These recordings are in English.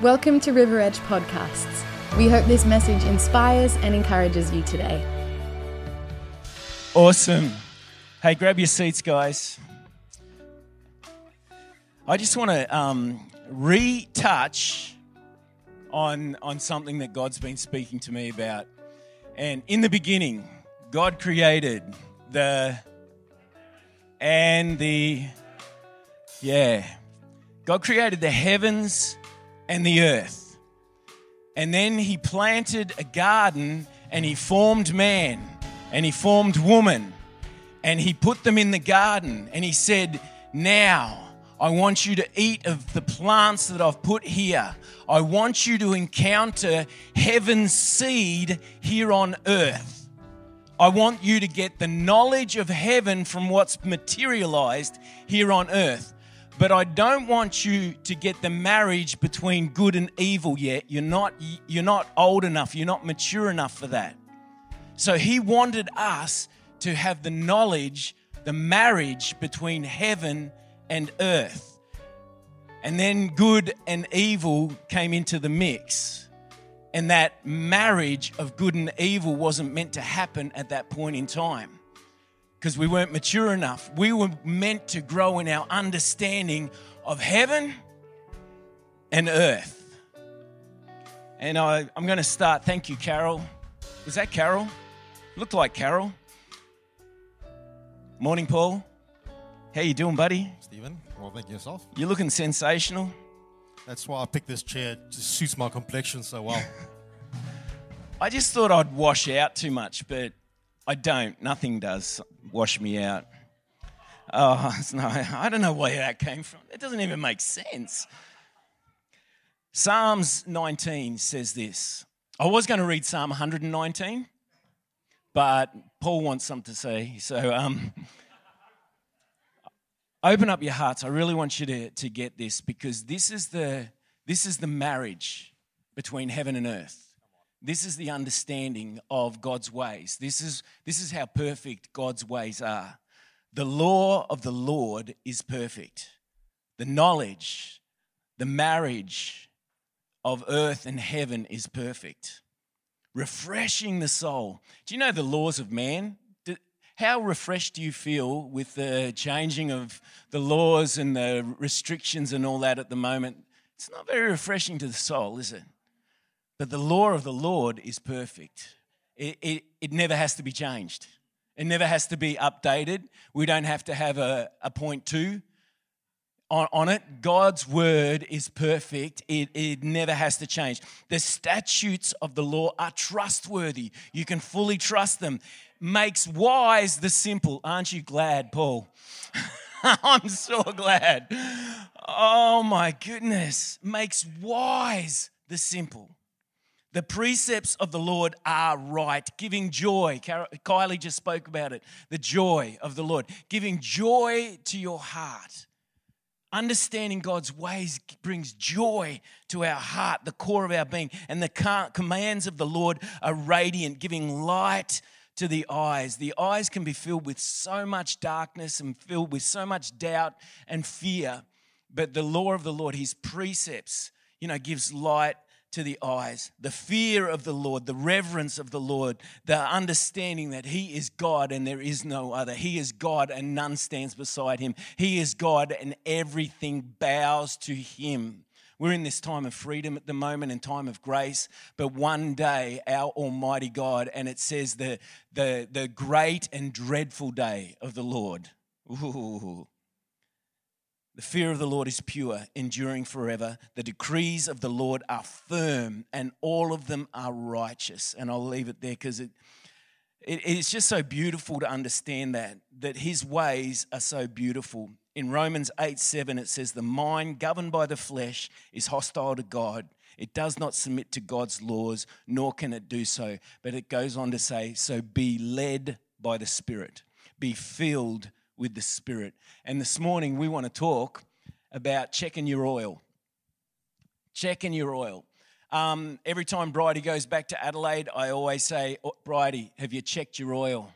Welcome to River Edge Podcasts. We hope this message inspires and encourages you today. Awesome. Hey, grab your seats, guys. I just want to um, retouch on, on something that God's been speaking to me about. And in the beginning, God created the and the yeah. God created the heavens and the earth. And then he planted a garden and he formed man and he formed woman and he put them in the garden and he said, Now I want you to eat of the plants that I've put here. I want you to encounter heaven's seed here on earth. I want you to get the knowledge of heaven from what's materialized here on earth. But I don't want you to get the marriage between good and evil yet. You're not, you're not old enough, you're not mature enough for that. So he wanted us to have the knowledge, the marriage between heaven and earth. And then good and evil came into the mix. And that marriage of good and evil wasn't meant to happen at that point in time because we weren't mature enough. We were meant to grow in our understanding of heaven and earth. And I, am going to start. Thank you, Carol. Was that Carol? Looked like Carol. Morning, Paul. How you doing, buddy? Stephen, well, thank you yourself. You're looking sensational. That's why I picked this chair. It just suits my complexion so well. I just thought I'd wash out too much, but I don't. Nothing does wash me out. Oh, no, I don't know where that came from. It doesn't even make sense. Psalms 19 says this. I was going to read Psalm 119, but Paul wants something to say. So, um, open up your hearts. I really want you to, to get this because this is the this is the marriage between heaven and earth. This is the understanding of God's ways. This is this is how perfect God's ways are. The law of the Lord is perfect. The knowledge, the marriage of earth and heaven is perfect. Refreshing the soul. Do you know the laws of man? How refreshed do you feel with the changing of the laws and the restrictions and all that at the moment? It's not very refreshing to the soul, is it? But the law of the Lord is perfect. It, it, it never has to be changed. It never has to be updated. We don't have to have a, a point two on, on it. God's word is perfect. It, it never has to change. The statutes of the law are trustworthy. You can fully trust them makes wise the simple. Aren't you glad, Paul? I'm so glad. Oh my goodness. Makes wise the simple. The precepts of the Lord are right, giving joy. Kylie just spoke about it. The joy of the Lord, giving joy to your heart. Understanding God's ways brings joy to our heart, the core of our being. And the commands of the Lord are radiant, giving light to the eyes. The eyes can be filled with so much darkness and filled with so much doubt and fear. But the law of the Lord, his precepts, you know, gives light to the eyes. The fear of the Lord, the reverence of the Lord, the understanding that he is God and there is no other. He is God and none stands beside him. He is God and everything bows to him. We're in this time of freedom at the moment and time of grace, but one day our Almighty God, and it says the, the, the great and dreadful day of the Lord. Ooh. The fear of the Lord is pure, enduring forever. The decrees of the Lord are firm, and all of them are righteous. And I'll leave it there because it, it, it's just so beautiful to understand that, that His ways are so beautiful. In Romans 8 7, it says, The mind governed by the flesh is hostile to God. It does not submit to God's laws, nor can it do so. But it goes on to say, So be led by the Spirit, be filled with the Spirit. And this morning, we want to talk about checking your oil. Checking your oil. Um, every time Bridie goes back to Adelaide, I always say, oh, Bridie, have you checked your oil?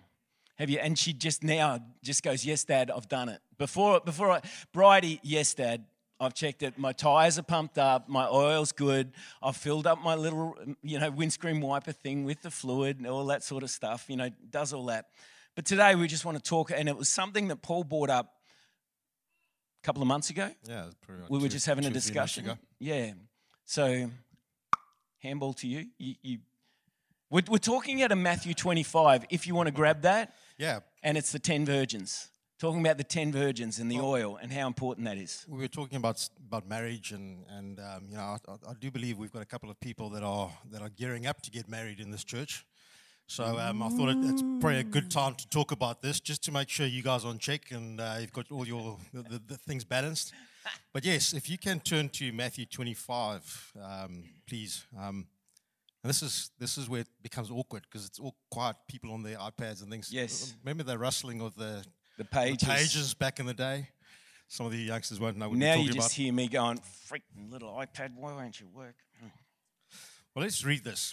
Have you? And she just now just goes, Yes, Dad, I've done it. Before, before I, Bridie, yes, Dad, I've checked it. My tyres are pumped up. My oil's good. I've filled up my little, you know, windscreen wiper thing with the fluid and all that sort of stuff. You know, does all that. But today we just want to talk, and it was something that Paul brought up a couple of months ago. Yeah, We were two- just having a two or three months discussion. Yeah. So, handball to you. you, you we're, we're talking out of Matthew 25, if you want to grab that, Yeah, and it's the 10 virgins. Talking about the 10 virgins and the oil and how important that is. we were talking about about marriage, and and um, you know, I, I- I do believe we've got a couple of people that are that are gearing up to get married in this church. So um, I thought it, it's probably a good time to talk about this, just to make sure you guys are on check and uh, you've got all your the, the, the things balanced. But yes, if you can turn to Matthew 25, um, please. Um, and this is this is where it becomes awkward because it's all quiet people on their iPads and things. Yes. Remember the rustling of the The the pages. pages back in the day? Some of the youngsters won't know what Now you just about. hear me going, freaking little iPad, why won't you work? Well, let's read this.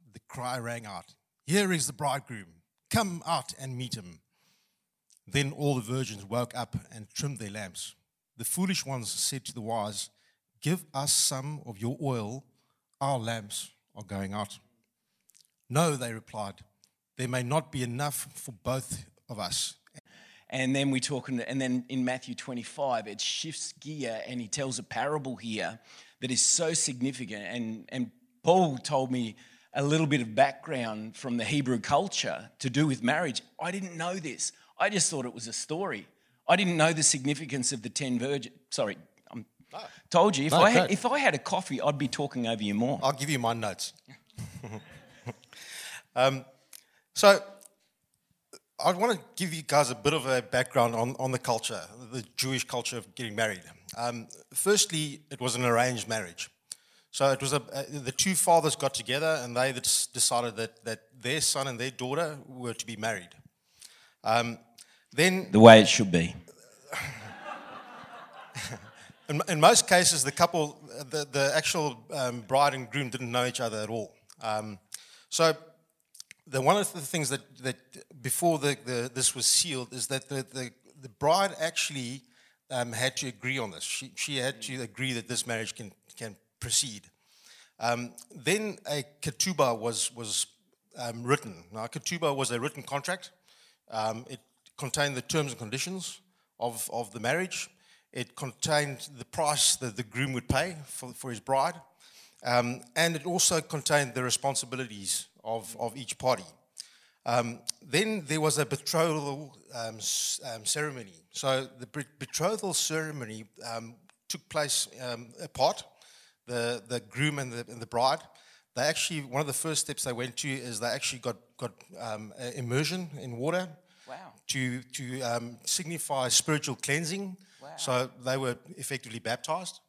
the cry rang out Here is the bridegroom, come out and meet him. Then all the virgins woke up and trimmed their lamps. The foolish ones said to the wise, Give us some of your oil, our lamps are going out. No, they replied, there may not be enough for both of us. And then we talk, and then in Matthew 25, it shifts gear and he tells a parable here that is so significant. And, and Paul told me a little bit of background from the Hebrew culture to do with marriage. I didn't know this. I just thought it was a story. I didn't know the significance of the 10 virgins. Sorry, I'm told you. If, No, I had, if I had a coffee, I'd be talking over you more. I'll give you my notes. um, so, I want to give you guys a bit of a background on, on the culture, the Jewish culture of getting married. Um, firstly, it was an arranged marriage. So it was a, uh, the two fathers got together and they decided that, that their son and their daughter were to be married. Um, then The way it should be. In, in most cases, the couple, the, the actual um, bride and groom didn't know each other at all. Um, so, the, one of the things that, that before the, the, this was sealed is that the, the, the bride actually um, had to agree on this. She, she had to agree that this marriage can, can proceed. Um, then a ketubah was, was um, written. Now, a ketubah was a written contract. Um, it contained the terms and conditions of, of the marriage. It contained the price that the groom would pay for, for his bride. Um, and it also contained the responsibilities of, of each party. Um, then there was a betrothal um, ceremony. So the betrothal ceremony took place apart. The, the groom and the, and the bride, they actually, one of the first steps they went to is they actually got, got um, immersion in water Wow. to, to um, signify spiritual cleansing. Wow. So they were effectively baptized.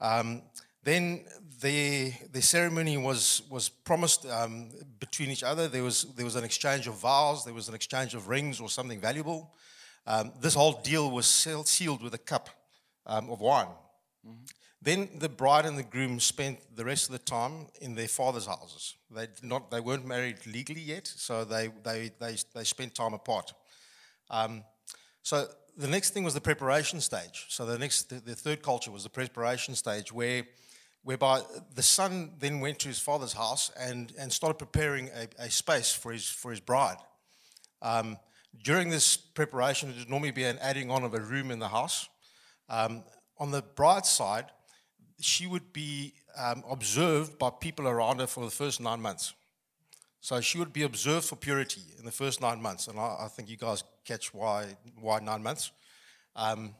Um, then the the ceremony was was promised um, between each other. There was there was an exchange of vows. There was an exchange of rings or something valuable. Um, this whole deal was sealed with a cup um, of wine. Then the bride and the groom spent the rest of the time in their father's houses. They not they weren't married legally yet, so they they they, they spent time apart. Um, so the next thing was the preparation stage. So the next, the, the third culture was the preparation stage, where, whereby the son then went to his father's house and, and started preparing a, a space for his for his bride. Um, during this preparation, it would normally be an adding on of a room in the house. Um, on the bride's side, she would be um, observed by people around her for the first nine months. So she would be observed for purity in the first nine months, and I, I think you guys catch why why nine months. Um,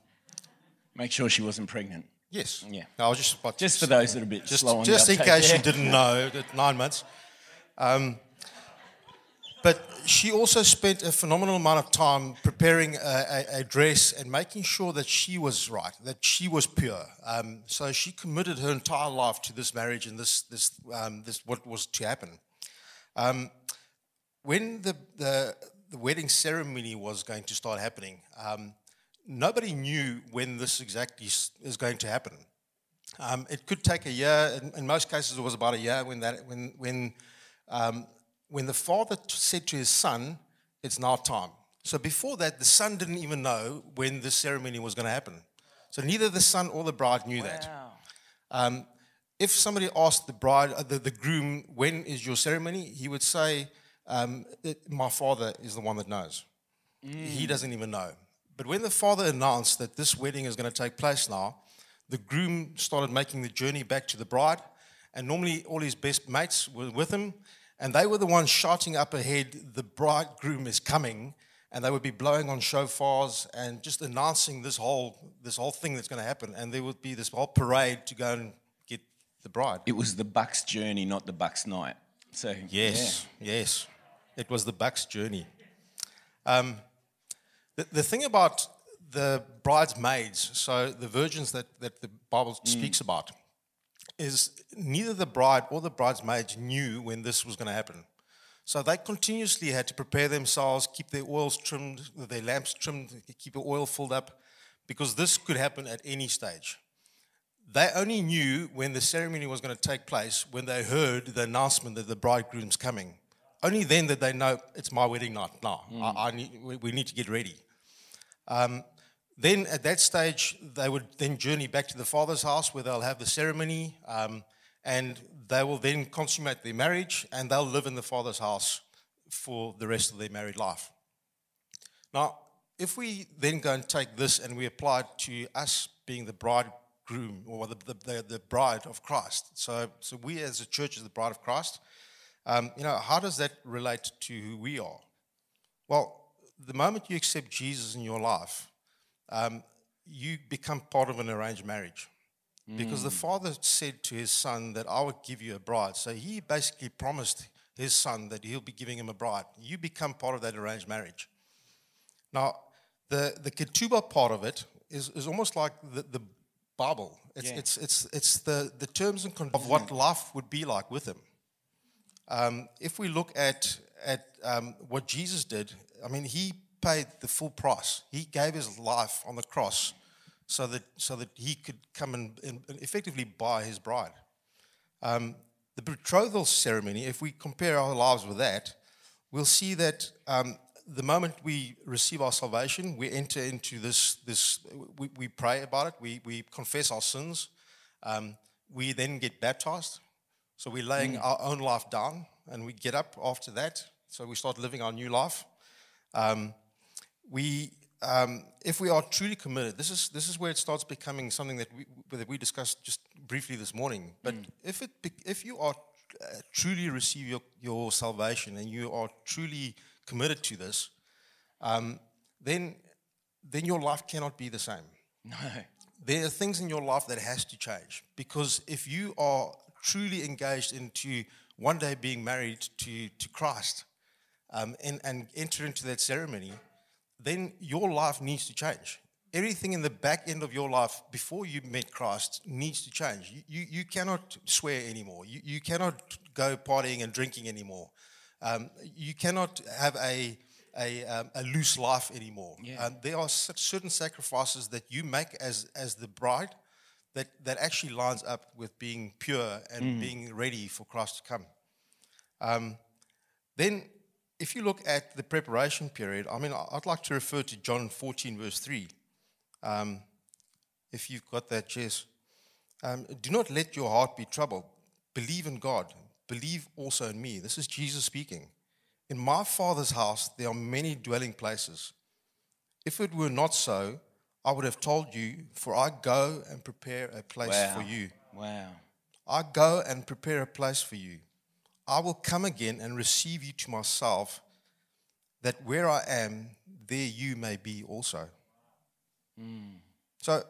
Make sure she wasn't pregnant. yes. Yeah. No, I was just about Just for those that are a bit just, slow on just in case yeah. you didn't know, nine months. Um, but she also spent a phenomenal amount of time preparing a, a, a dress and making sure that she was right, that she was pure. Um, so she committed her entire life to this marriage and this, this, um, this what was to happen. Um, when the, the, the, wedding ceremony was going to start happening, um, nobody knew when this exactly is going to happen. Um, it could take a year. In, in, most cases, it was about a year when that when when um, when the father t- said to his son, "It's now time." So before that, the son didn't even know when the ceremony was going to happen. So neither the son or the bride knew wow. that. Um, if somebody asked the bride, uh, the, the groom, when is your ceremony, he would say, um, it, "My father is the one that knows." Mm. He doesn't even know. But when the father announced that this wedding is going to take place now, the groom started making the journey back to the bride, and normally all his best mates were with him, and they were the ones shouting up ahead, The bridegroom is coming. And they would be blowing on shofars and just announcing this whole, this whole thing that's going to happen. And there would be this whole parade to go and get the bride. It was the Bucks' journey, not the Bucks' night. So, yes, yeah. yes. It was the Bucks' journey. Um, the, the thing about the bridesmaids, so the virgins that, that the Bible mm. speaks about, is neither the bride or the bridesmaids knew when this was going to happen. So they continuously had to prepare themselves, keep their oils trimmed, their lamps trimmed, keep the oil filled up, because this could happen at any stage. They only knew when the ceremony was going to take place when they heard the announcement that the bridegroom's coming. Only then did they know it's my wedding night now. Mm. I, I need, we need to get ready. Um, then at that stage, they would then journey back to the father's house where they'll have the ceremony, um, and they will then consummate their marriage, and they'll live in the father's house for the rest of their married life. Now, if we then go and take this and we apply it to us being the bridegroom or the, the, the, bride of Christ, so, so we as a church is the bride of Christ, um, you know, how does that relate to who we are? Well, the moment you accept Jesus in your life, um, you become part of an arranged marriage. Mm. Because the mm. father said to his son that I would give you a bride. So he basically promised his son that he'll be giving him a bride. You become part of that arranged marriage. Now, the, the ketubah part of it is, is almost like the, the Bible. It's, yeah. it's, it's, it's the, the terms and conditions of what life would be like with him. Um, if we look at, at um, what Jesus did, I mean, he paid the full price. He gave his life on the cross so that, so that he could come and, and effectively buy his bride. Um, the betrothal ceremony, if we compare our lives with that, we'll see that um, the moment we receive our salvation, we enter into this, this we, we pray about it, we, we confess our sins, um, we then get baptized. So we're laying mm. our own life down and we get up after that. So we start living our new life. Um, we, um, if we are truly committed, this is, this is where it starts becoming something that we, that we discussed just briefly this morning. But mm. if, it, if you are uh, truly receive your, your salvation and you are truly committed to this, um, then, then your life cannot be the same. No. There are things in your life that has to change because if you are truly engaged into one day being married to, to Christ um, and, and enter into that ceremony, then your life needs to change. Everything in the back end of your life before you met Christ needs to change. You, you, you cannot swear anymore. You, you cannot go partying and drinking anymore. Um, you cannot have a, a, um, a loose life anymore. Yeah. Um, there are certain sacrifices that you make as, as the bride that, that actually lines up with being pure and mm. being ready for Christ to come. Um, then if you look at the preparation period, I mean, I'd like to refer to John 14, verse 3. Um, if you've got that, Jess. Um, Do not let your heart be troubled. Believe in God. Believe also in me. This is Jesus speaking. In my Father's house, there are many dwelling places. If it were not so, I would have told you, for I go and prepare a place wow. for you. Wow. I go and prepare a place for you. I will come again and receive you to myself, that where I am, there you may be also. Mm. So,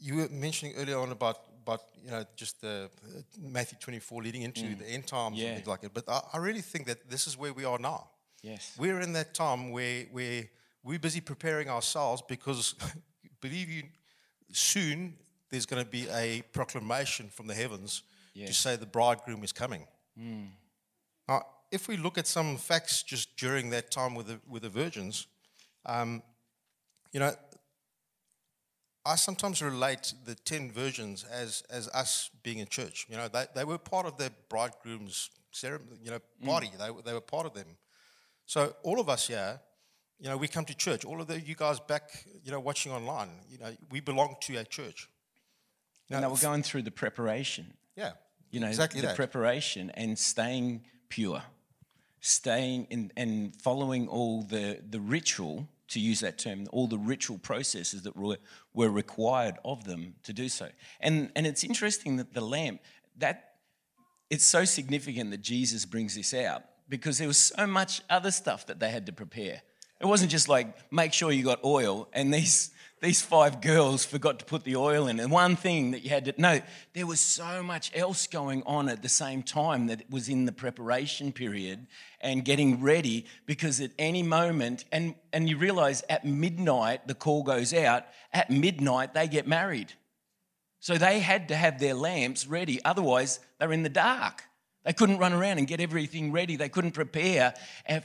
you were mentioning earlier on about about you know just the uh, Matthew 24 leading into the end times Mm. Yeah. and things like it. But I, I really think that this is where we are now. Yes. We're in that time where where we're busy preparing ourselves because believe you, soon there's going to be a proclamation from the heavens to say the bridegroom is coming. Now, if we look at some facts just during that time with the with the virgins, um, you know, I sometimes relate the ten virgins as as us being in church. You know, they, they were part of the bridegroom's ceremony, you know, party. They, were- they were part of them. So all of us here, you know, we come to church. All of the you guys back, you know, watching online, you know, we belong to a church. And they were going through the preparation. Yeah, you know, exactly the that. preparation and staying pure, staying in, and following all the, the ritual, to use that term, all the ritual processes that were, were required of them to do so. And, and it's interesting that the lamp, that it's so significant that Jesus brings this out because there was so much other stuff that they had to prepare. It wasn't just like make sure you got oil and these these five girls forgot to put the oil in. And one thing that you had to no, there was so much else going on at the same time that it was in the preparation period and getting ready because at any moment and and you realize at midnight the call goes out, at midnight they get married. So they had to have their lamps ready, otherwise, they're in the dark. They couldn't run around and get everything ready. They couldn't prepare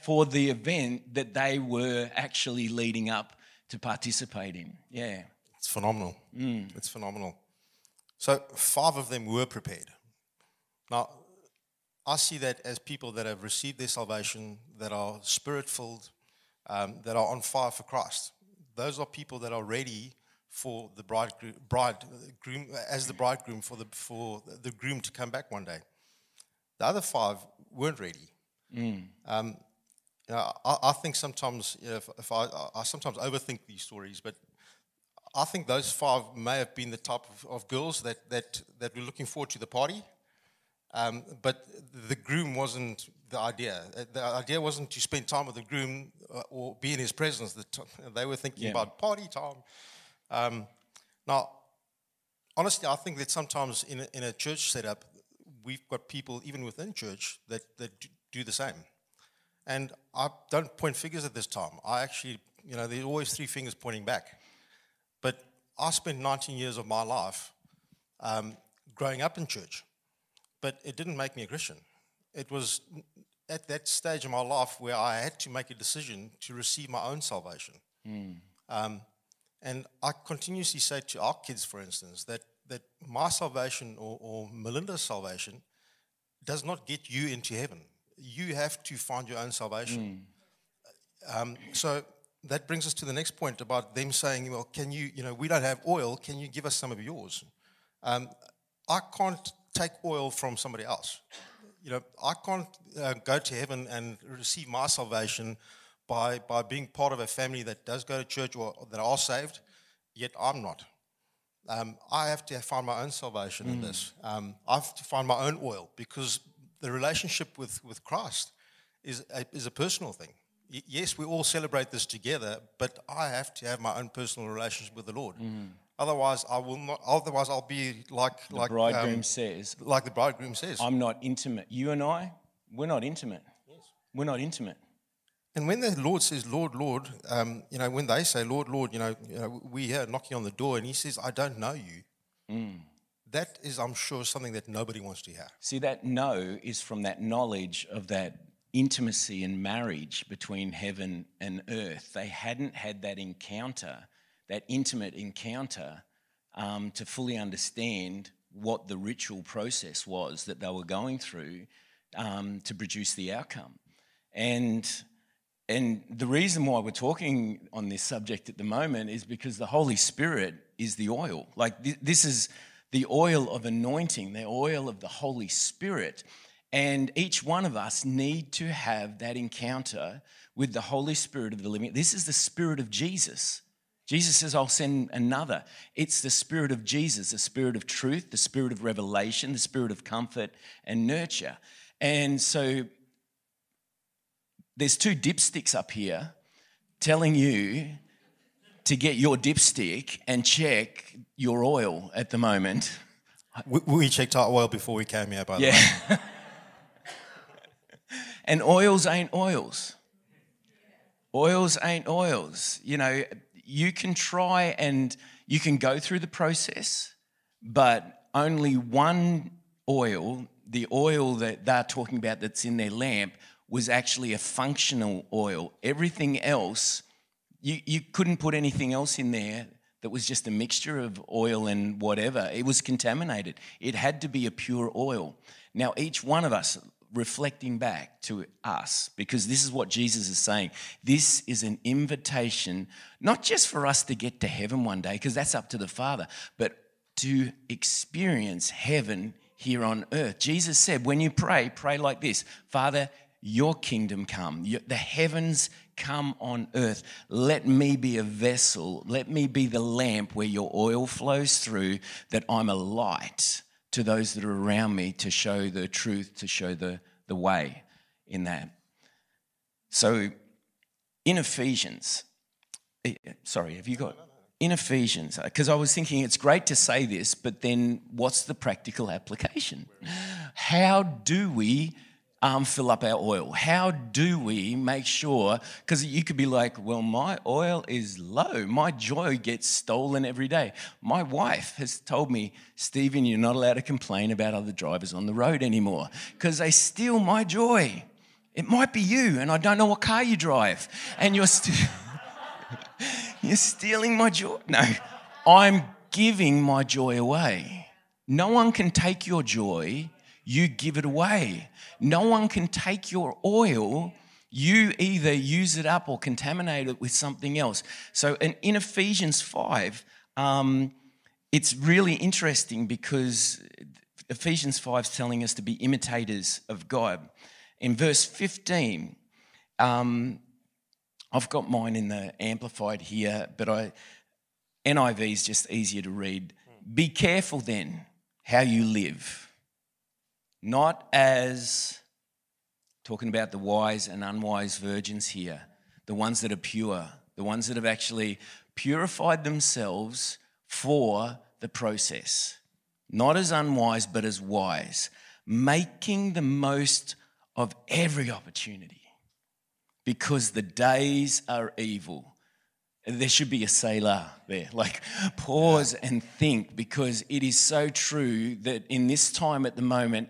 for the event that they were actually leading up to participate in. Yeah. It's phenomenal. It's phenomenal. So five of them were prepared. Now, I see that as people that have received their salvation, that are spirit filled, um, that are on fire for Christ. Those are people that are ready for the bridegroom, bridegroom as the bridegroom for the for the groom to come back one day. The other five weren't ready. Um, you know, I, I think sometimes you know, if, if I, I sometimes overthink these stories, but I think those five may have been the type of, of girls that, that, that were looking forward to the party. Um, but the groom wasn't the idea. Uh, The idea wasn't to spend time with the groom uh, or be in his presence. They were thinking Yeah. about party time. Um, now, honestly, I think that sometimes in a, in a church setup, we've got people, even within church, that, that do the same. And I don't point fingers at this time. I actually, you know, there's always three fingers pointing back. But I spent 19 years of my life um, growing up in church, but it didn't make me a Christian. It was at that stage of my life where I had to make a decision to receive my own salvation. Um, and I continuously say to our kids, for instance, that, that my salvation or, or Melinda's salvation does not get you into heaven. You have to find your own salvation. Um, so that brings us to the next point about them saying, well, can you, you know, we don't have oil, can you give us some of yours? Um, I can't take oil from somebody else. You know, I can't uh, go to heaven and receive my salvation by, by being part of a family that does go to church or that are saved, yet I'm not. Um, I have to find my own salvation in this. Um, I have to find my own oil because the relationship with, with Christ is a, is a personal thing. Y- yes, we all celebrate this together, but I have to have my own personal relationship with the Lord. Otherwise, I will not. Otherwise, I'll be like The like bridegroom um, says, like the bridegroom says. I'm not intimate. You and I, we're not intimate. Yes. We're not intimate. And when the Lord says, Lord, Lord, um, you know, when they say, Lord, Lord, you know, you know, we are knocking on the door, and He says, I don't know you. That is, I'm sure, something that nobody wants to hear. See, that no is from that knowledge of that intimacy and marriage between heaven and earth. They hadn't had that encounter, that intimate encounter, um, to fully understand what the ritual process was that they were going through um, to produce the outcome. And and the reason why we're talking on this subject at the moment is because the Holy Spirit is the oil. Like thi- this is the oil of anointing, the oil of the Holy Spirit. And each one of us need to have that encounter with the Holy Spirit of the living. This is the Spirit of Jesus. Jesus says, I'll send another. It's the Spirit of Jesus, the Spirit of truth, the Spirit of revelation, the Spirit of comfort and nurture. And so there's two dipsticks up here telling you to get your dipstick and check your oil at the moment. We, we checked our oil before we came here, by the way. And oils ain't oils. Oils ain't oils. You know, you can try and you can go through the process, but only one oil, the oil that they're talking about that's in their lamp, was actually a functional oil. Everything else, you, you couldn't put anything else in there that was just a mixture of oil and whatever. It was contaminated. It had to be a pure oil. Now, each one of us, reflecting back to us, because this is what Jesus is saying. This is an invitation, not just for us to get to heaven one day, because that's up to the Father, but to experience heaven here on earth. Jesus said, when you pray, pray like this Father, your kingdom come, the heavens come on earth. Let me be a vessel, let me be the lamp where your oil flows through, that I'm a light to those that are around me to show the truth, to show the, the way in that. So in Ephesians, eh, sorry, have you got in Ephesians? Because I was thinking it's great to say this, but then what's the practical application? How do we um, fill up our oil? How do we make sure? Because you could be like, well, my oil is low. My joy gets stolen every day. My wife has told me, Stephen, you're not allowed to complain about other drivers on the road anymore because they steal my joy. It might be you, and I don't know what car you drive, and you're still you're stealing my joy. No, I'm giving my joy away. No one can take your joy you give it away. No one can take your oil. You either use it up or contaminate it with something else. So in, Ephesians 5, um, it's really interesting because Ephesians 5 is telling us to be imitators of God. In verse 15, um, I've got mine in the Amplified here, but I, NIV is just easier to read. Be careful then how you live not as talking about the wise and unwise virgins here, the ones that are pure, the ones that have actually purified themselves for the process. Not as unwise, but as wise, making the most of every opportunity because the days are evil. There should be a Selah there. Like, pause and think because it is so true that in this time at the moment,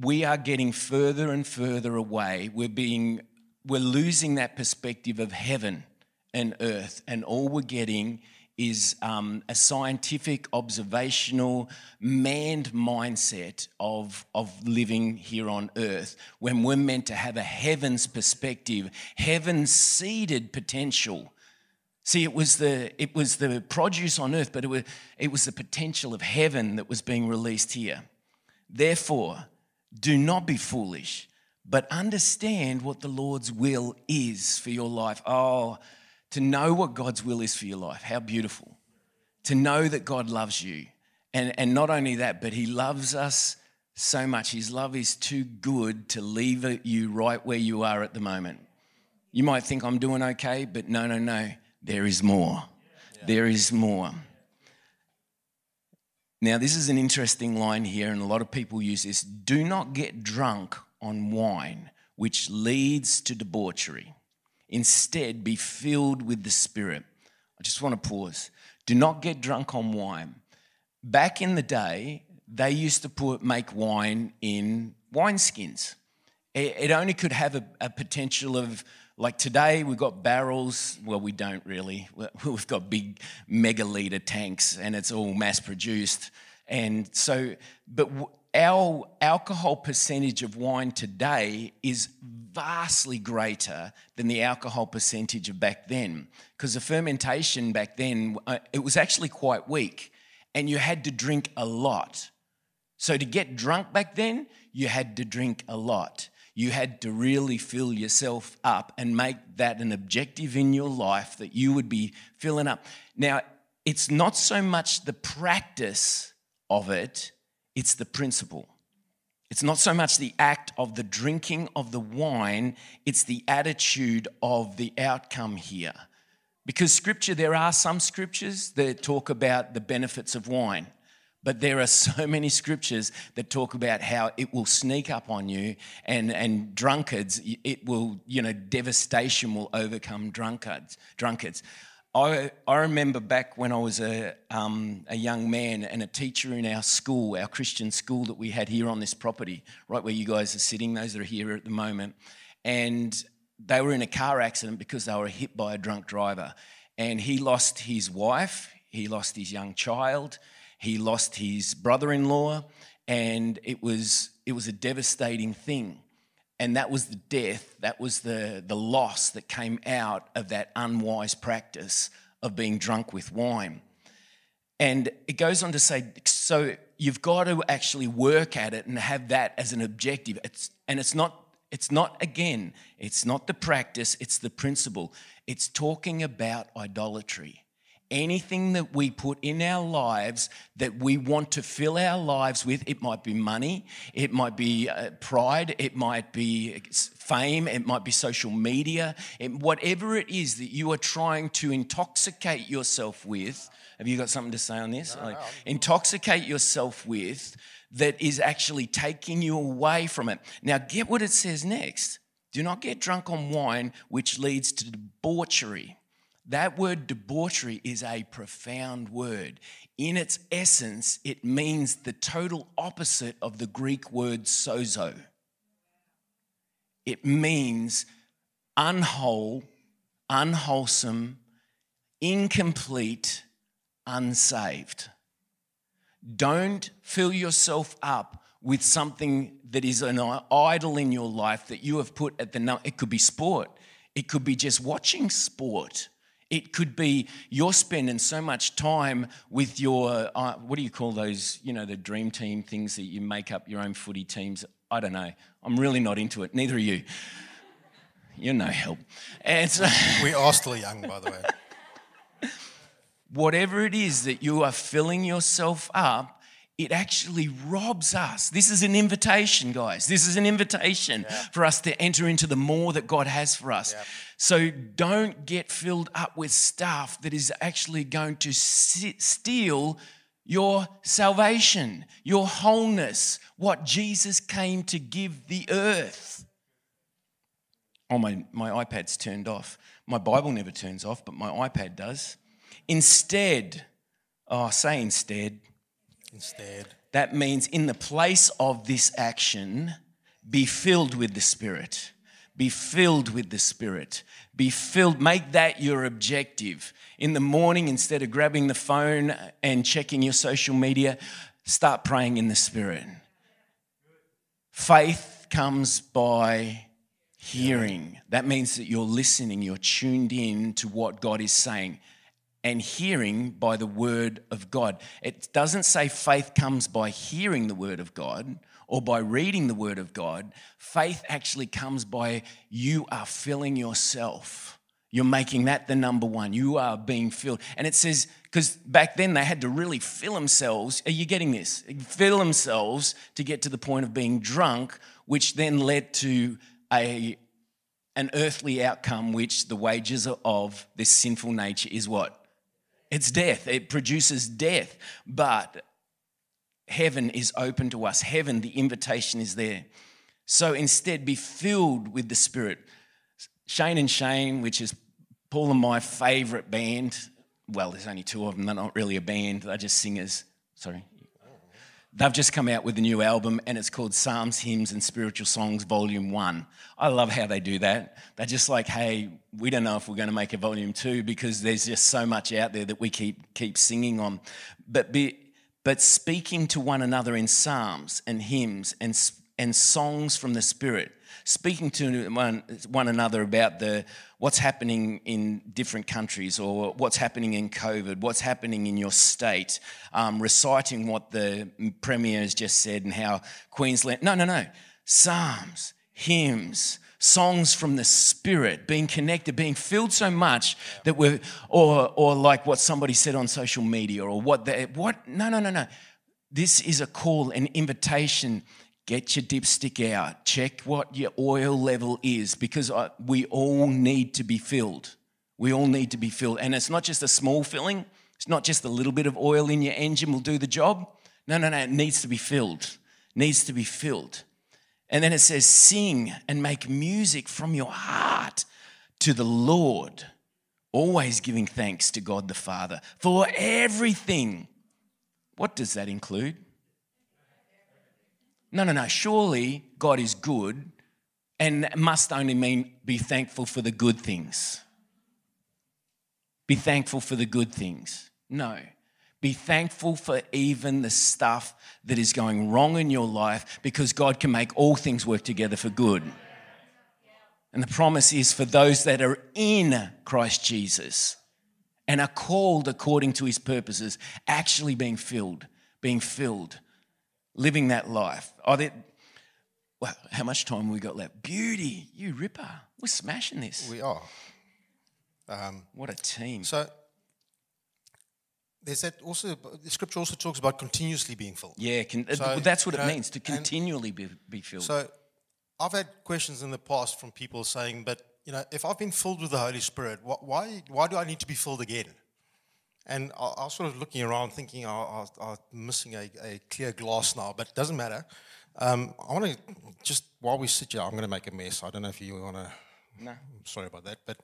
we are getting further and further away. We're being we're losing that perspective of heaven and earth, and all we're getting is um, a scientific, observational, manned mindset of, of living here on earth when we're meant to have a heaven's perspective, heaven's seeded potential. See, it was the it was the produce on earth, but it was it was the potential of heaven that was being released here. Therefore, do not be foolish, but understand what the Lord's will is for your life. Oh, to know what God's will is for your life. How beautiful. To know that God loves you. And, and not only that, but He loves us so much. His love is too good to leave you right where you are at the moment. You might think I'm doing okay, but no, no, no. There is more. There is more. Now, this is an interesting line here, and a lot of people use this do not get drunk on wine, which leads to debauchery. Instead, be filled with the Spirit. I just want to pause. Do not get drunk on wine. Back in the day, they used to put make wine in wineskins. It only could have a, a potential of like today, we've got barrels. Well, we don't really. We've got big megaliter tanks and it's all mass produced. And so, but our alcohol percentage of wine today is vastly greater than the alcohol percentage of back then. Because the fermentation back then, uh, it was actually quite weak and you had to drink a lot. So to get drunk back then, you had to drink a lot you had to really fill yourself up and make that an objective in your life that you would be filling up. Now, it's not so much the practice of it, it's the principle. It's not so much the act of the drinking of the wine, it's the attitude of the outcome here. Because scripture, there are some scriptures that talk about the benefits of wine. But there are so many scriptures that talk about how it will sneak up on you, and, and drunkards, it will, you know, devastation will overcome drunkards. Drunkards. I, I remember back when I was a, um, a young man and a teacher in our school, our Christian school that we had here on this property, right where you guys are sitting, those that are here at the moment. And they were in a car accident because they were hit by a drunk driver. And he lost his wife, he lost his young child, he lost his brother in law, and it was, it was a devastating thing. And that was the death, that was the, the loss that came out of that unwise practice of being drunk with wine. And it goes on to say, so you've got to actually work at it and have that as an objective. It's, and it's not, it's not, again, it's not the practice, it's the principle. It's talking about idolatry anything that we put in our lives that we want to fill our lives with it might be money it might be uh, pride it might be fame it might be social media it, whatever it is that you are trying to intoxicate yourself with have you got something to say on this? No, like, no. intoxicate yourself with that is actually taking you away from it. Now get what it says next. Do not get drunk on wine which leads to debauchery that word debauchery is a profound word. In its essence, it means the total opposite of the Greek word sozo. It means unwhole, unwholesome, incomplete, unsaved. Don't fill yourself up with something that is an idol in your life that you have put at the it could be sport it could be just watching sport it could be you're spending so much time with your, uh, what do you call those, you know, the dream team things that you make up your own footy teams. I don't know. I'm really not into it. Neither are you. You're no help. And so, we are still young, by the way. Whatever it is that you are filling yourself up it actually robs us. This is an invitation, guys. This is an invitation yeah. for us to enter into the more that God has for us. Yeah. So don't get filled up with stuff that is actually going to steal your salvation, your wholeness, what Jesus came to give the earth. Oh, my, my iPad's turned off. My Bible never turns off, but my iPad does. Instead, oh, say instead Instead. That means in the place of this action, be filled with the Spirit. Be filled with the Spirit. Be filled, make that your objective. In the morning, instead of grabbing the phone and checking your social media, start praying in the Spirit. Faith comes by hearing. That means that you're listening, you're tuned in to what God is saying and hearing by the word of God. It doesn't say faith comes by hearing the word of God or by reading the word of God. Faith actually comes by you are filling yourself. You're making that the number one. You are being filled. And it says, because back then they had to really fill themselves. Are you getting this? Fill themselves to get to the point of being drunk, which then led to a an earthly outcome, which the wages of this sinful nature is what? It's death, it produces death. But heaven is open to us. Heaven, the invitation is there. So instead, be filled with the Spirit. Shane and Shane, which is Paul and my favorite band. Well, there's only two of them. They're not really a band, they're just singers. Sorry. They've just come out with a new album and it's called Psalms, Hymns, and Spiritual Songs, Volume 1. I love how they do that. They're just like, hey, we don't know if we're going to make a Volume 2 because there's just so much out there that we keep, keep singing on. But, be, but speaking to one another in psalms and hymns and, and songs from the Spirit speaking to one, one another about the, what's happening in different countries or what's happening in COVID, what's happening in your state, um, reciting what the Premier has just said and how Queensland. No, no, no. Psalms, hymns, songs from the spirit being connected being filled so much that we're or or like what somebody said on social media or what they what no no no no this is a call an invitation Get your dipstick out. Check what your oil level is because we all need to be filled. We all need to be filled. And it's not just a small filling, it's not just a little bit of oil in your engine will do the job. No, no, no. It needs to be filled. Needs to be filled. And then it says, sing and make music from your heart to the Lord, always giving thanks to God the Father for everything. What does that include? No, no, no. Surely God is good and must only mean be thankful for the good things. Be thankful for the good things. No. Be thankful for even the stuff that is going wrong in your life because God can make all things work together for good. And the promise is for those that are in Christ Jesus and are called according to his purposes, actually being filled, being filled, living that life. Oh, that, well, how much time we got left? Beauty, you ripper. We're smashing this. We are. Um, what a team. So there's that also, the scripture also talks about continuously being filled. Yeah, can, So, that's what it know, means to continually be, be filled. So I've had questions in the past from people saying, but you know, if I've been filled with the Holy Spirit, why, why do I need to be filled again? And I, I was sort of looking around thinking I, I, I'm missing a, a clear glass now, but it doesn't matter. Um, I want to just, while we sit here, I'm going to make a mess. I don't know if you want to, no. I'm sorry about that, but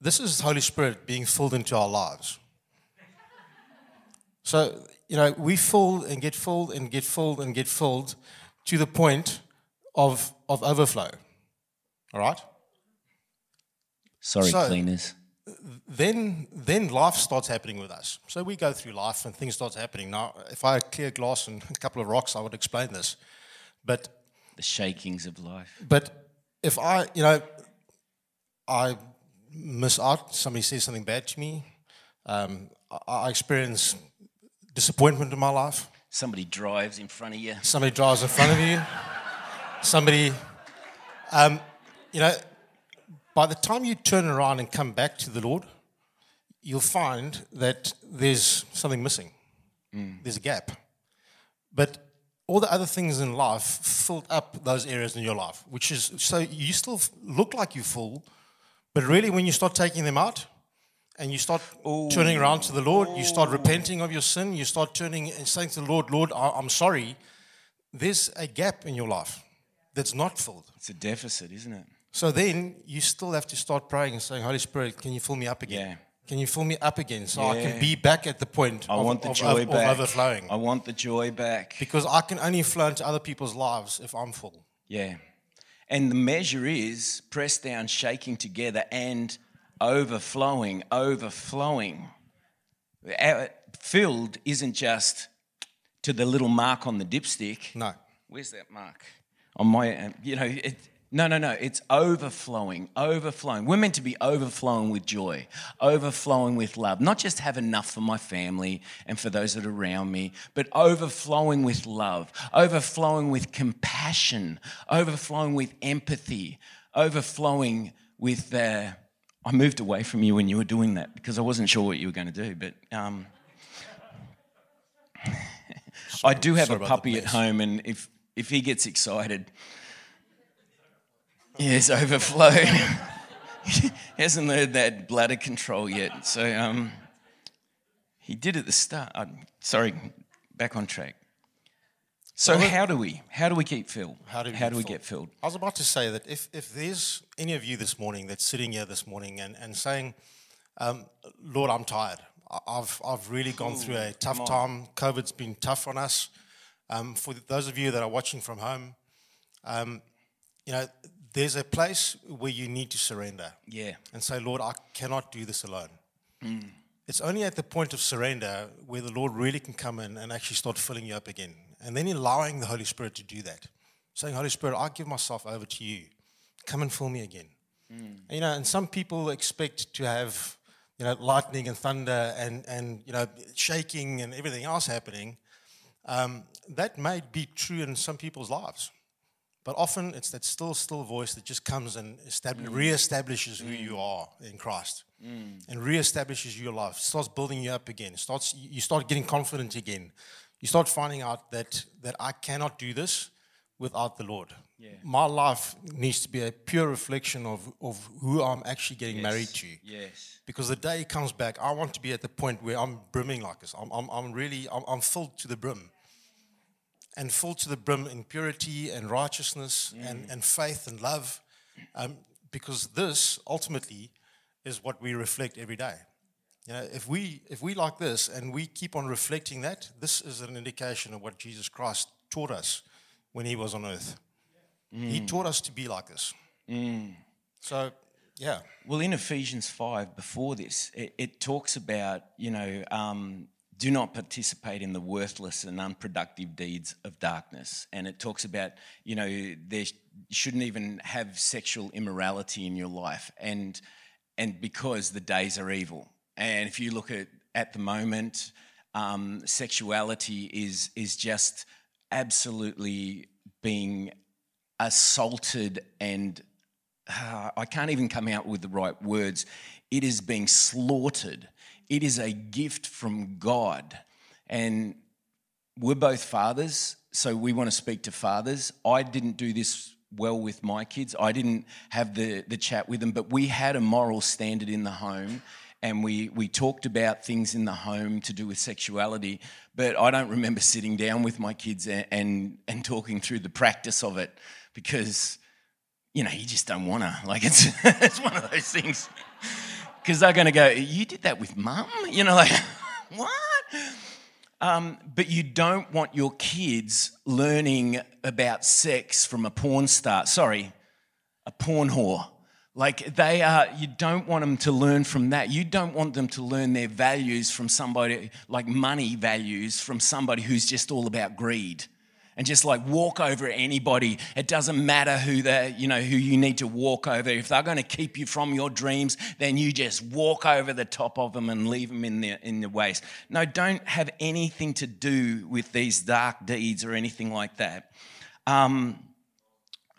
this is Holy Spirit being filled into our lives. So, you know, we fill and get filled and get filled and get filled to the point of, of overflow. All right? Sorry, So- cleaners. Then, then life starts happening with us. So we go through life and things start happening. Now, if I had clear glass and a couple of rocks, I would explain this. But The shakings of life. But if I, you know, I miss out, somebody says something bad to me, um, I, I experience disappointment in my life. Somebody drives in front of you. Somebody drives in front of you. Somebody, um, you know, by the time you turn around and come back to the Lord, you'll find that there's something missing. Mm. There's a gap. But all the other things in life filled up those areas in your life, which is so you still look like you're full, but really when you start taking them out and you start oh. turning around to the Lord, you start oh. repenting of your sin, you start turning and saying to the Lord, Lord, I'm sorry, there's a gap in your life that's not filled. It's a deficit, isn't it? So then you still have to start praying and saying, Holy Spirit, can you fill me up again? Yeah. Can you fill me up again so I can be back at the point I of, want the of- joy of- of back. overflowing? I want the joy back. Because I can only flow into other people's lives if I'm full. Yeah. And the measure is pressed down, shaking together, and overflowing, overflowing. Our- Filled isn't just to the little mark on the dipstick. No. Where's that mark? On my, uh, you know, it, no, no, no. It's overflowing, overflowing. We're meant to be overflowing with joy, overflowing with love. Not just have enough for my family and for those that are around me, but overflowing with love, overflowing with compassion, overflowing with empathy, overflowing with. Uh, I moved away from you when you were doing that because I wasn't sure what you were going to do, but. Um, I do have sorry a puppy at home, and if if he gets excited, he has overflow. he hasn't learned that bladder control yet, so um, he did at the start. i sorry, back on track. So how do we how do we keep filled? How do we, how get do we filled? get filled? I was about to say that if, if there's any of you this morning that's sitting here this morning and, and saying, um, Lord, I'm tired. I've, I've really gone through a tough time. COVID's been tough on us. Um, for those of you that are watching from home, um, you know, there's a place where you need to surrender Yeah, and say, Lord, I cannot do this alone. It's only at the point of surrender where the Lord really can come in and actually start filling you up again. And then allowing the Holy Spirit to do that. Saying, Holy Spirit, I give myself over to you. Come and fill me again. And, you know, and some people expect to have, you know, lightning and thunder and, and you know, shaking and everything else happening. Um, that may be true in some people's lives. But often it's that still, still voice that just comes and estab- mm. reestablishes who you mm. are in Christ mm. and reestablishes your life, starts building you up again, starts, you start getting confident again. You start finding out that, that I cannot do this without the Lord. My life needs to be a pure reflection of, of who I'm actually getting married to. yes, Because the day comes back, I want to be at the point where I'm brimming like this. I'm, I'm, I'm really, I'm, I'm filled to the brim. And filled to the brim in purity and righteousness and, and faith and love, um, because this ultimately is what we reflect every day. You know, if we if we like this and we keep on reflecting that, this is an indication of what Jesus Christ taught us when he was on earth. He taught us to be like this. So, yeah. Well, in Ephesians 5, before this, it, it talks about, you know, um, do not participate in the worthless and unproductive deeds of darkness. And it talks about, you know, there shouldn't even have sexual immorality in your life. And, and because the days are evil. And if you look at, at the moment, um, sexuality is, is just absolutely being assaulted and uh, I can't even come out with the right words. It is being slaughtered. It is a gift from God. And we're both fathers, so we want to speak to fathers. I didn't do this well with my kids. I didn't have the, the chat with them, but we had a moral standard in the home and we, we talked about things in the home to do with sexuality. But I don't remember sitting down with my kids and, and, and talking through the practice of it because you know, you just don't want to. Like, it's, it's one of those things. Because they're going to go, You did that with mum? You know, like, what? Um, but you don't want your kids learning about sex from a porn star. Sorry, a porn whore. Like, they are, you don't want them to learn from that. You don't want them to learn their values from somebody, like money values, from somebody who's just all about greed and just like walk over anybody. It doesn't matter who they you know, who you need to walk over. If they're going to keep you from your dreams, then you just walk over the top of them and leave them in the in the waste. No, don't have anything to do with these dark deeds or anything like that. Um,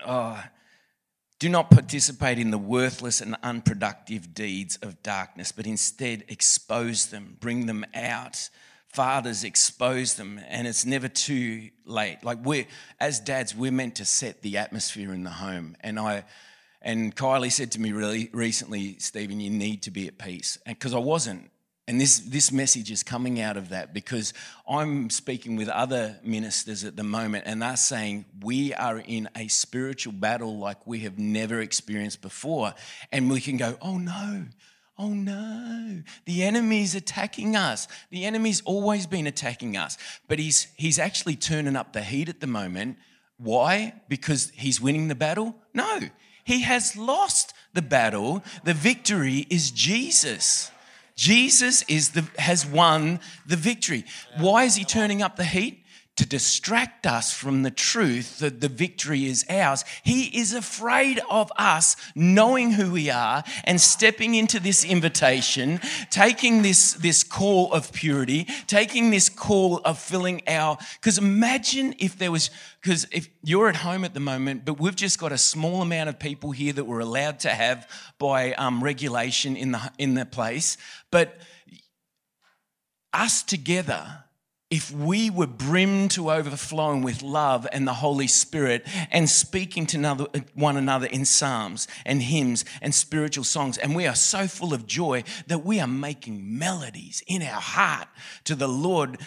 oh, do not participate in the worthless and unproductive deeds of darkness, but instead expose them, bring them out fathers expose them and it's never too late. Like we're as dads we're meant to set the atmosphere in the home. And i and kylie said to me really recently stephen you need to be at peace. Because i wasn't. And this this message is coming out of that because i'm speaking with other ministers at the moment and they're saying we are in a spiritual battle like we have never experienced before. And we can go oh no Oh no, the enemy's attacking us. The enemy's always been attacking us, but he's, he's actually turning up the heat at the moment. Why? Because he's winning the battle? No, he has lost the battle. The victory is Jesus. Jesus is the, has won the victory. Why is he turning up the heat? To distract us from the truth that the victory is ours. He is afraid of us knowing who we are and stepping into this invitation, taking this, this call of purity, taking this call of filling our. Because imagine if there was, because if you're at home at the moment, but we've just got a small amount of people here that we're allowed to have by um, regulation in the, in the place, but us together if we were brimmed to overflowing with love and the Holy Spirit and speaking to one another in psalms and hymns and spiritual songs, and we are so full of joy that we are making melodies in our heart to the Lord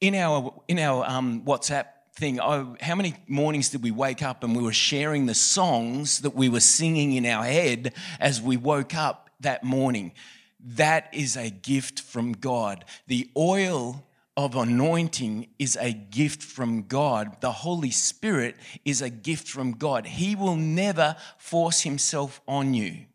in our in our um, WhatsApp thing. Oh, how many mornings did we wake up and we were sharing the songs that we were singing in our head as we woke up that morning? That is a gift from God. The oil of anointing is a gift from God. The Holy Spirit is a gift from God. He will never force himself on you.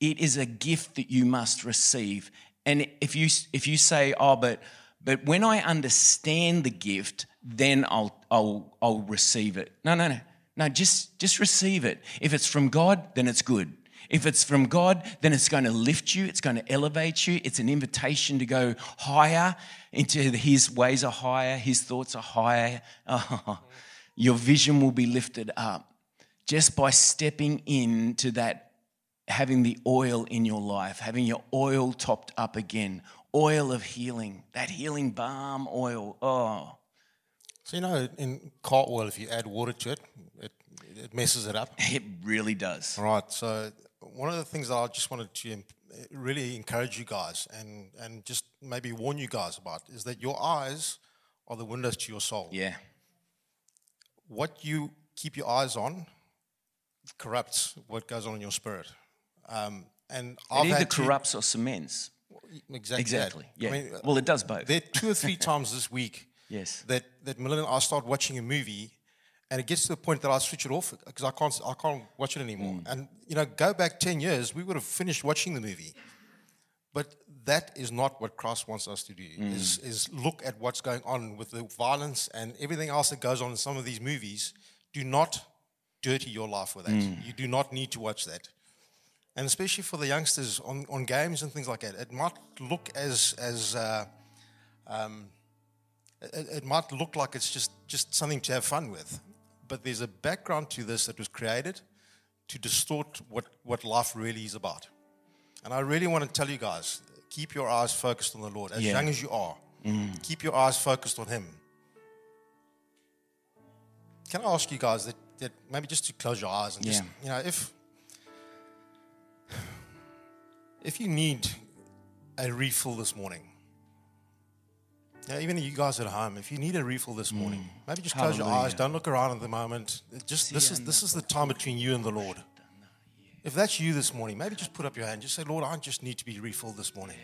It is a gift that you must receive. And if you if you say, "Oh, but but when I understand the gift, then I'll I'll I'll receive it." No, no, no. No, just just receive it. If it's from God, then it's good. If it's from God, then it's going to lift you, it's going to elevate you. It's an invitation to go higher into His ways are higher, His thoughts are higher. Oh, your vision will be lifted up just by stepping into that, having the oil in your life, having your oil topped up again, oil of healing, that healing balm oil. Oh. So, you know, in car oil, if you add water to it, it, it messes it up. It really does. Right. So, one of the things that I just wanted to really encourage you guys and, and just maybe warn you guys about is that your eyes are the windows to your soul. Yeah. what you keep your eyes on corrupts what goes on in your spirit. Um, and I've It either had to- corrupts or cements. exactly, Exactly. that. Yeah. I mean, well, it does both. there are two or three times this week Yes. that that Melinda and I start watching a movie, and it gets to the point that I switch it off because I can't I can't watch it anymore. Mm. And you know, go back ten years, we would have finished watching the movie. But that is not what Christ wants us to do. Mm. Is is look at what's going on with the violence and everything else that goes on in some of these movies. Do not dirty your life with that. Mm. You do not need to watch that. And especially for the youngsters on, on games and things like that, it might look as as uh, it, it might look like it's just, just something to have fun with. But there's a background to this that was created to distort what, what life really is about. And I really want to tell you guys keep your eyes focused on the Lord. As Yeah. young as you are, mm. keep your eyes focused on Him. Can I ask you guys that, that maybe just to close your eyes and just, you know, if, if you need a refill this morning, yeah, even you guys at home, if you need a refill this mm. morning, maybe just close your eyes. Don't look around at the moment. Just this is this is the time between you and the Lord. If that's you this morning, maybe just put up your hand. Just say, Lord, I just need to be refilled this morning.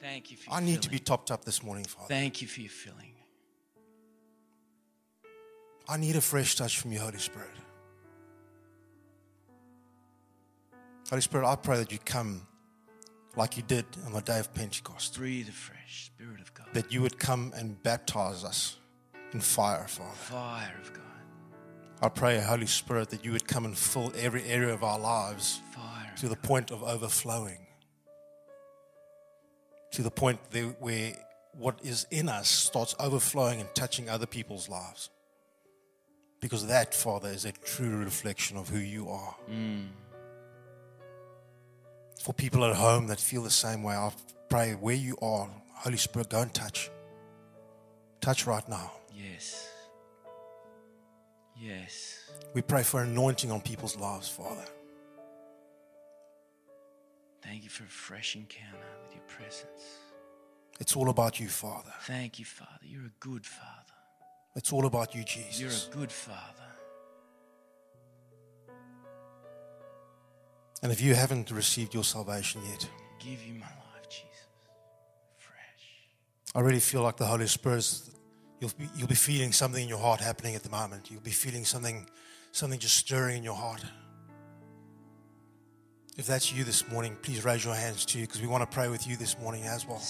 Thank you for I your need to be topped up this morning, Father. Thank you for your filling. I need a fresh touch from you, Holy Spirit. Holy Spirit, I pray that you come like you did on the day of Pentecost. Breathe afresh, Spirit of God. That you would come and baptize us in fire, Father. Fire of God. I pray, Holy Spirit, that you would come and fill every area of our lives Fire. to the point of overflowing. To the point where what is in us starts overflowing and touching other people's lives. Because that, Father, is a true reflection of who you are. Mm. For people at home that feel the same way, I pray where you are, Holy Spirit, go and touch. Touch right now. Yes. Yes. We pray for anointing on people's lives, Father. Thank you for a fresh encounter with your presence. It's all about you, Father. Thank you, Father. You're a good Father. It's all about you, Jesus. You're a good Father. And if you haven't received your salvation yet, Give you my life, Jesus. Fresh. I really feel like the Holy Spirit's, you'll be, you'll be feeling something in your heart happening at the moment. You'll be feeling something, something just stirring in your heart. If that's you this morning, please raise your hands to you because we want to pray with you this morning as well.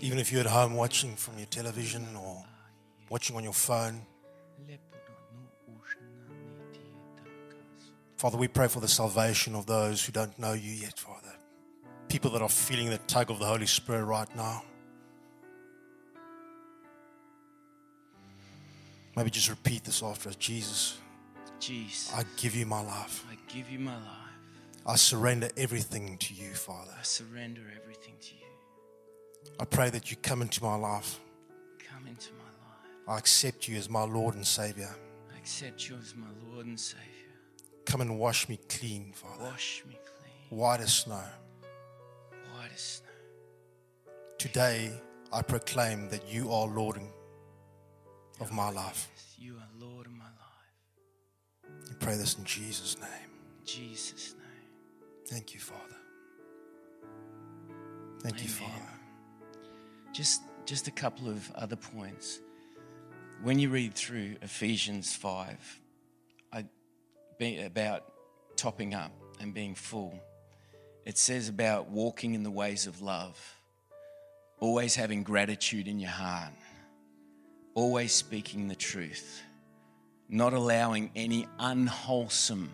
Even if you're at home watching from your television or watching on your phone, Father, we pray for the salvation of those who don't know you yet, Father. People that are feeling the tug of the Holy Spirit right now. Maybe just repeat this after us Jesus, Jesus, I give you my life. I give you my life. I surrender everything to you, Father. I surrender everything to you. I pray that you come into my life. Come into my life. I accept you as my Lord and Savior. I accept you as my Lord and Savior. Come and wash me clean, Father. Wash me clean, White as snow. white as snow. Today, I proclaim that you are Lord of my life. You are Lord of my life. We pray this in Jesus' name. Jesus' name. Thank you, Father. Thank you, Father. Just just a couple of other points. When you read through Ephesians 5, I, be, about topping up and being full, it says about walking in the ways of love, always having gratitude in your heart, always speaking the truth, not allowing any unwholesome,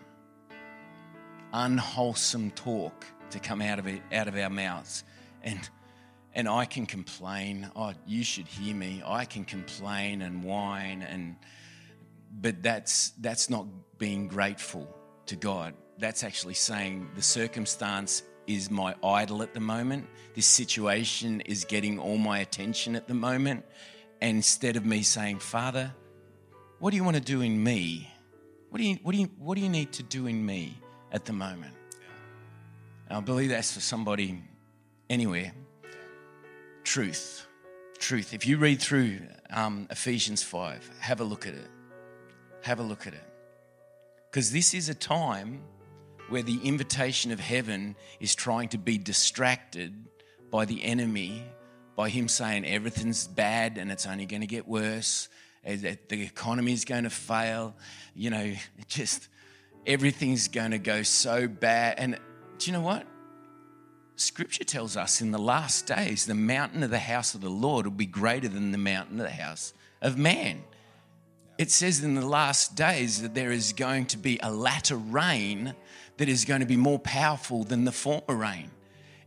unwholesome talk to come out of it, out of our mouths. And and I can complain. Oh, you should hear me. I can complain and whine and but that's that's not being grateful to God. That's actually saying the circumstance is my idol at the moment. This situation is getting all my attention at the moment. And instead of me saying, Father, what do you want to do in me? What do you what do you what do you need to do in me at the moment? And I believe that's for somebody anywhere. Truth. truth. If you read through um, Ephesians 5, have a look at it. Have a look at it. Because this is a time where the invitation of heaven is trying to be distracted by the enemy, by him saying everything's bad and it's only going to get worse, the economy is going to fail, you know, just everything's going to go so bad. And do you know what? Scripture tells us in the last days, the mountain of the house of the Lord will be greater than the mountain of the house of man. It says in the last days that there is going to be a latter rain that is going to be more powerful than the former rain.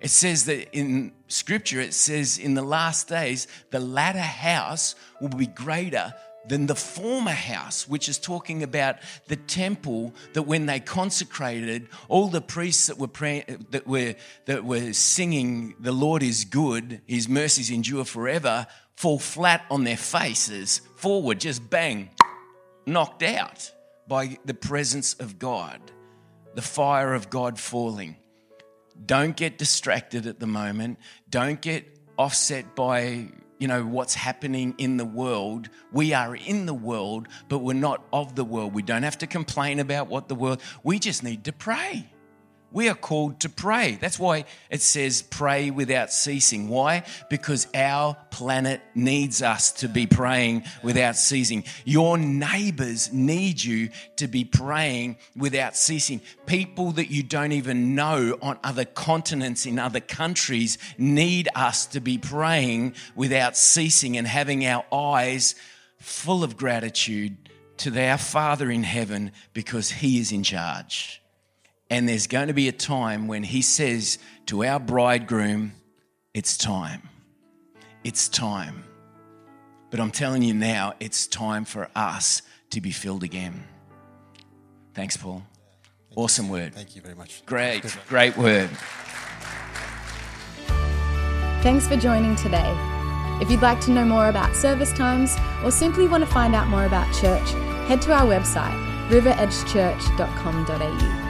It says that in Scripture, it says in the last days, the latter house will be greater than the former house, which is talking about the temple that when they consecrated, all the priests that were pray, that were that were singing, "The Lord is good; His mercies endure forever," fall flat on their faces, forward, just bang, knocked out by the presence of God, the fire of God falling. Don't get distracted at the moment. Don't get offset by you know, what's happening in the world. We are in the world, but we're not of the world. We don't have to complain about what the world, we just need to pray. We are called to pray. That's why it says pray without ceasing. Why? Because our planet needs us to be praying without ceasing. Your neighbors need you to be praying without ceasing. People that you don't even know on other continents, in other countries, need us to be praying without ceasing and having our eyes full of gratitude to our Father in heaven because He is in charge. And there's going to be a time when he says to our bridegroom, It's time. It's time. But I'm telling you now, it's time for us to be filled again. Thanks, Paul. Thank awesome you. word. Thank you very much. Great, great word. Thanks for joining today. If you'd like to know more about service times or simply want to find out more about church, head to our website, riveredgechurch.com.au.